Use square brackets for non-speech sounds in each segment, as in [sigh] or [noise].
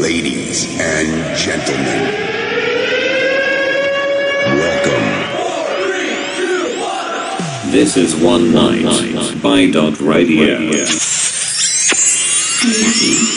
Ladies and gentlemen, welcome. This is One Night by Dot Radio. [laughs]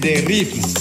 de rifles.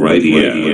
Night by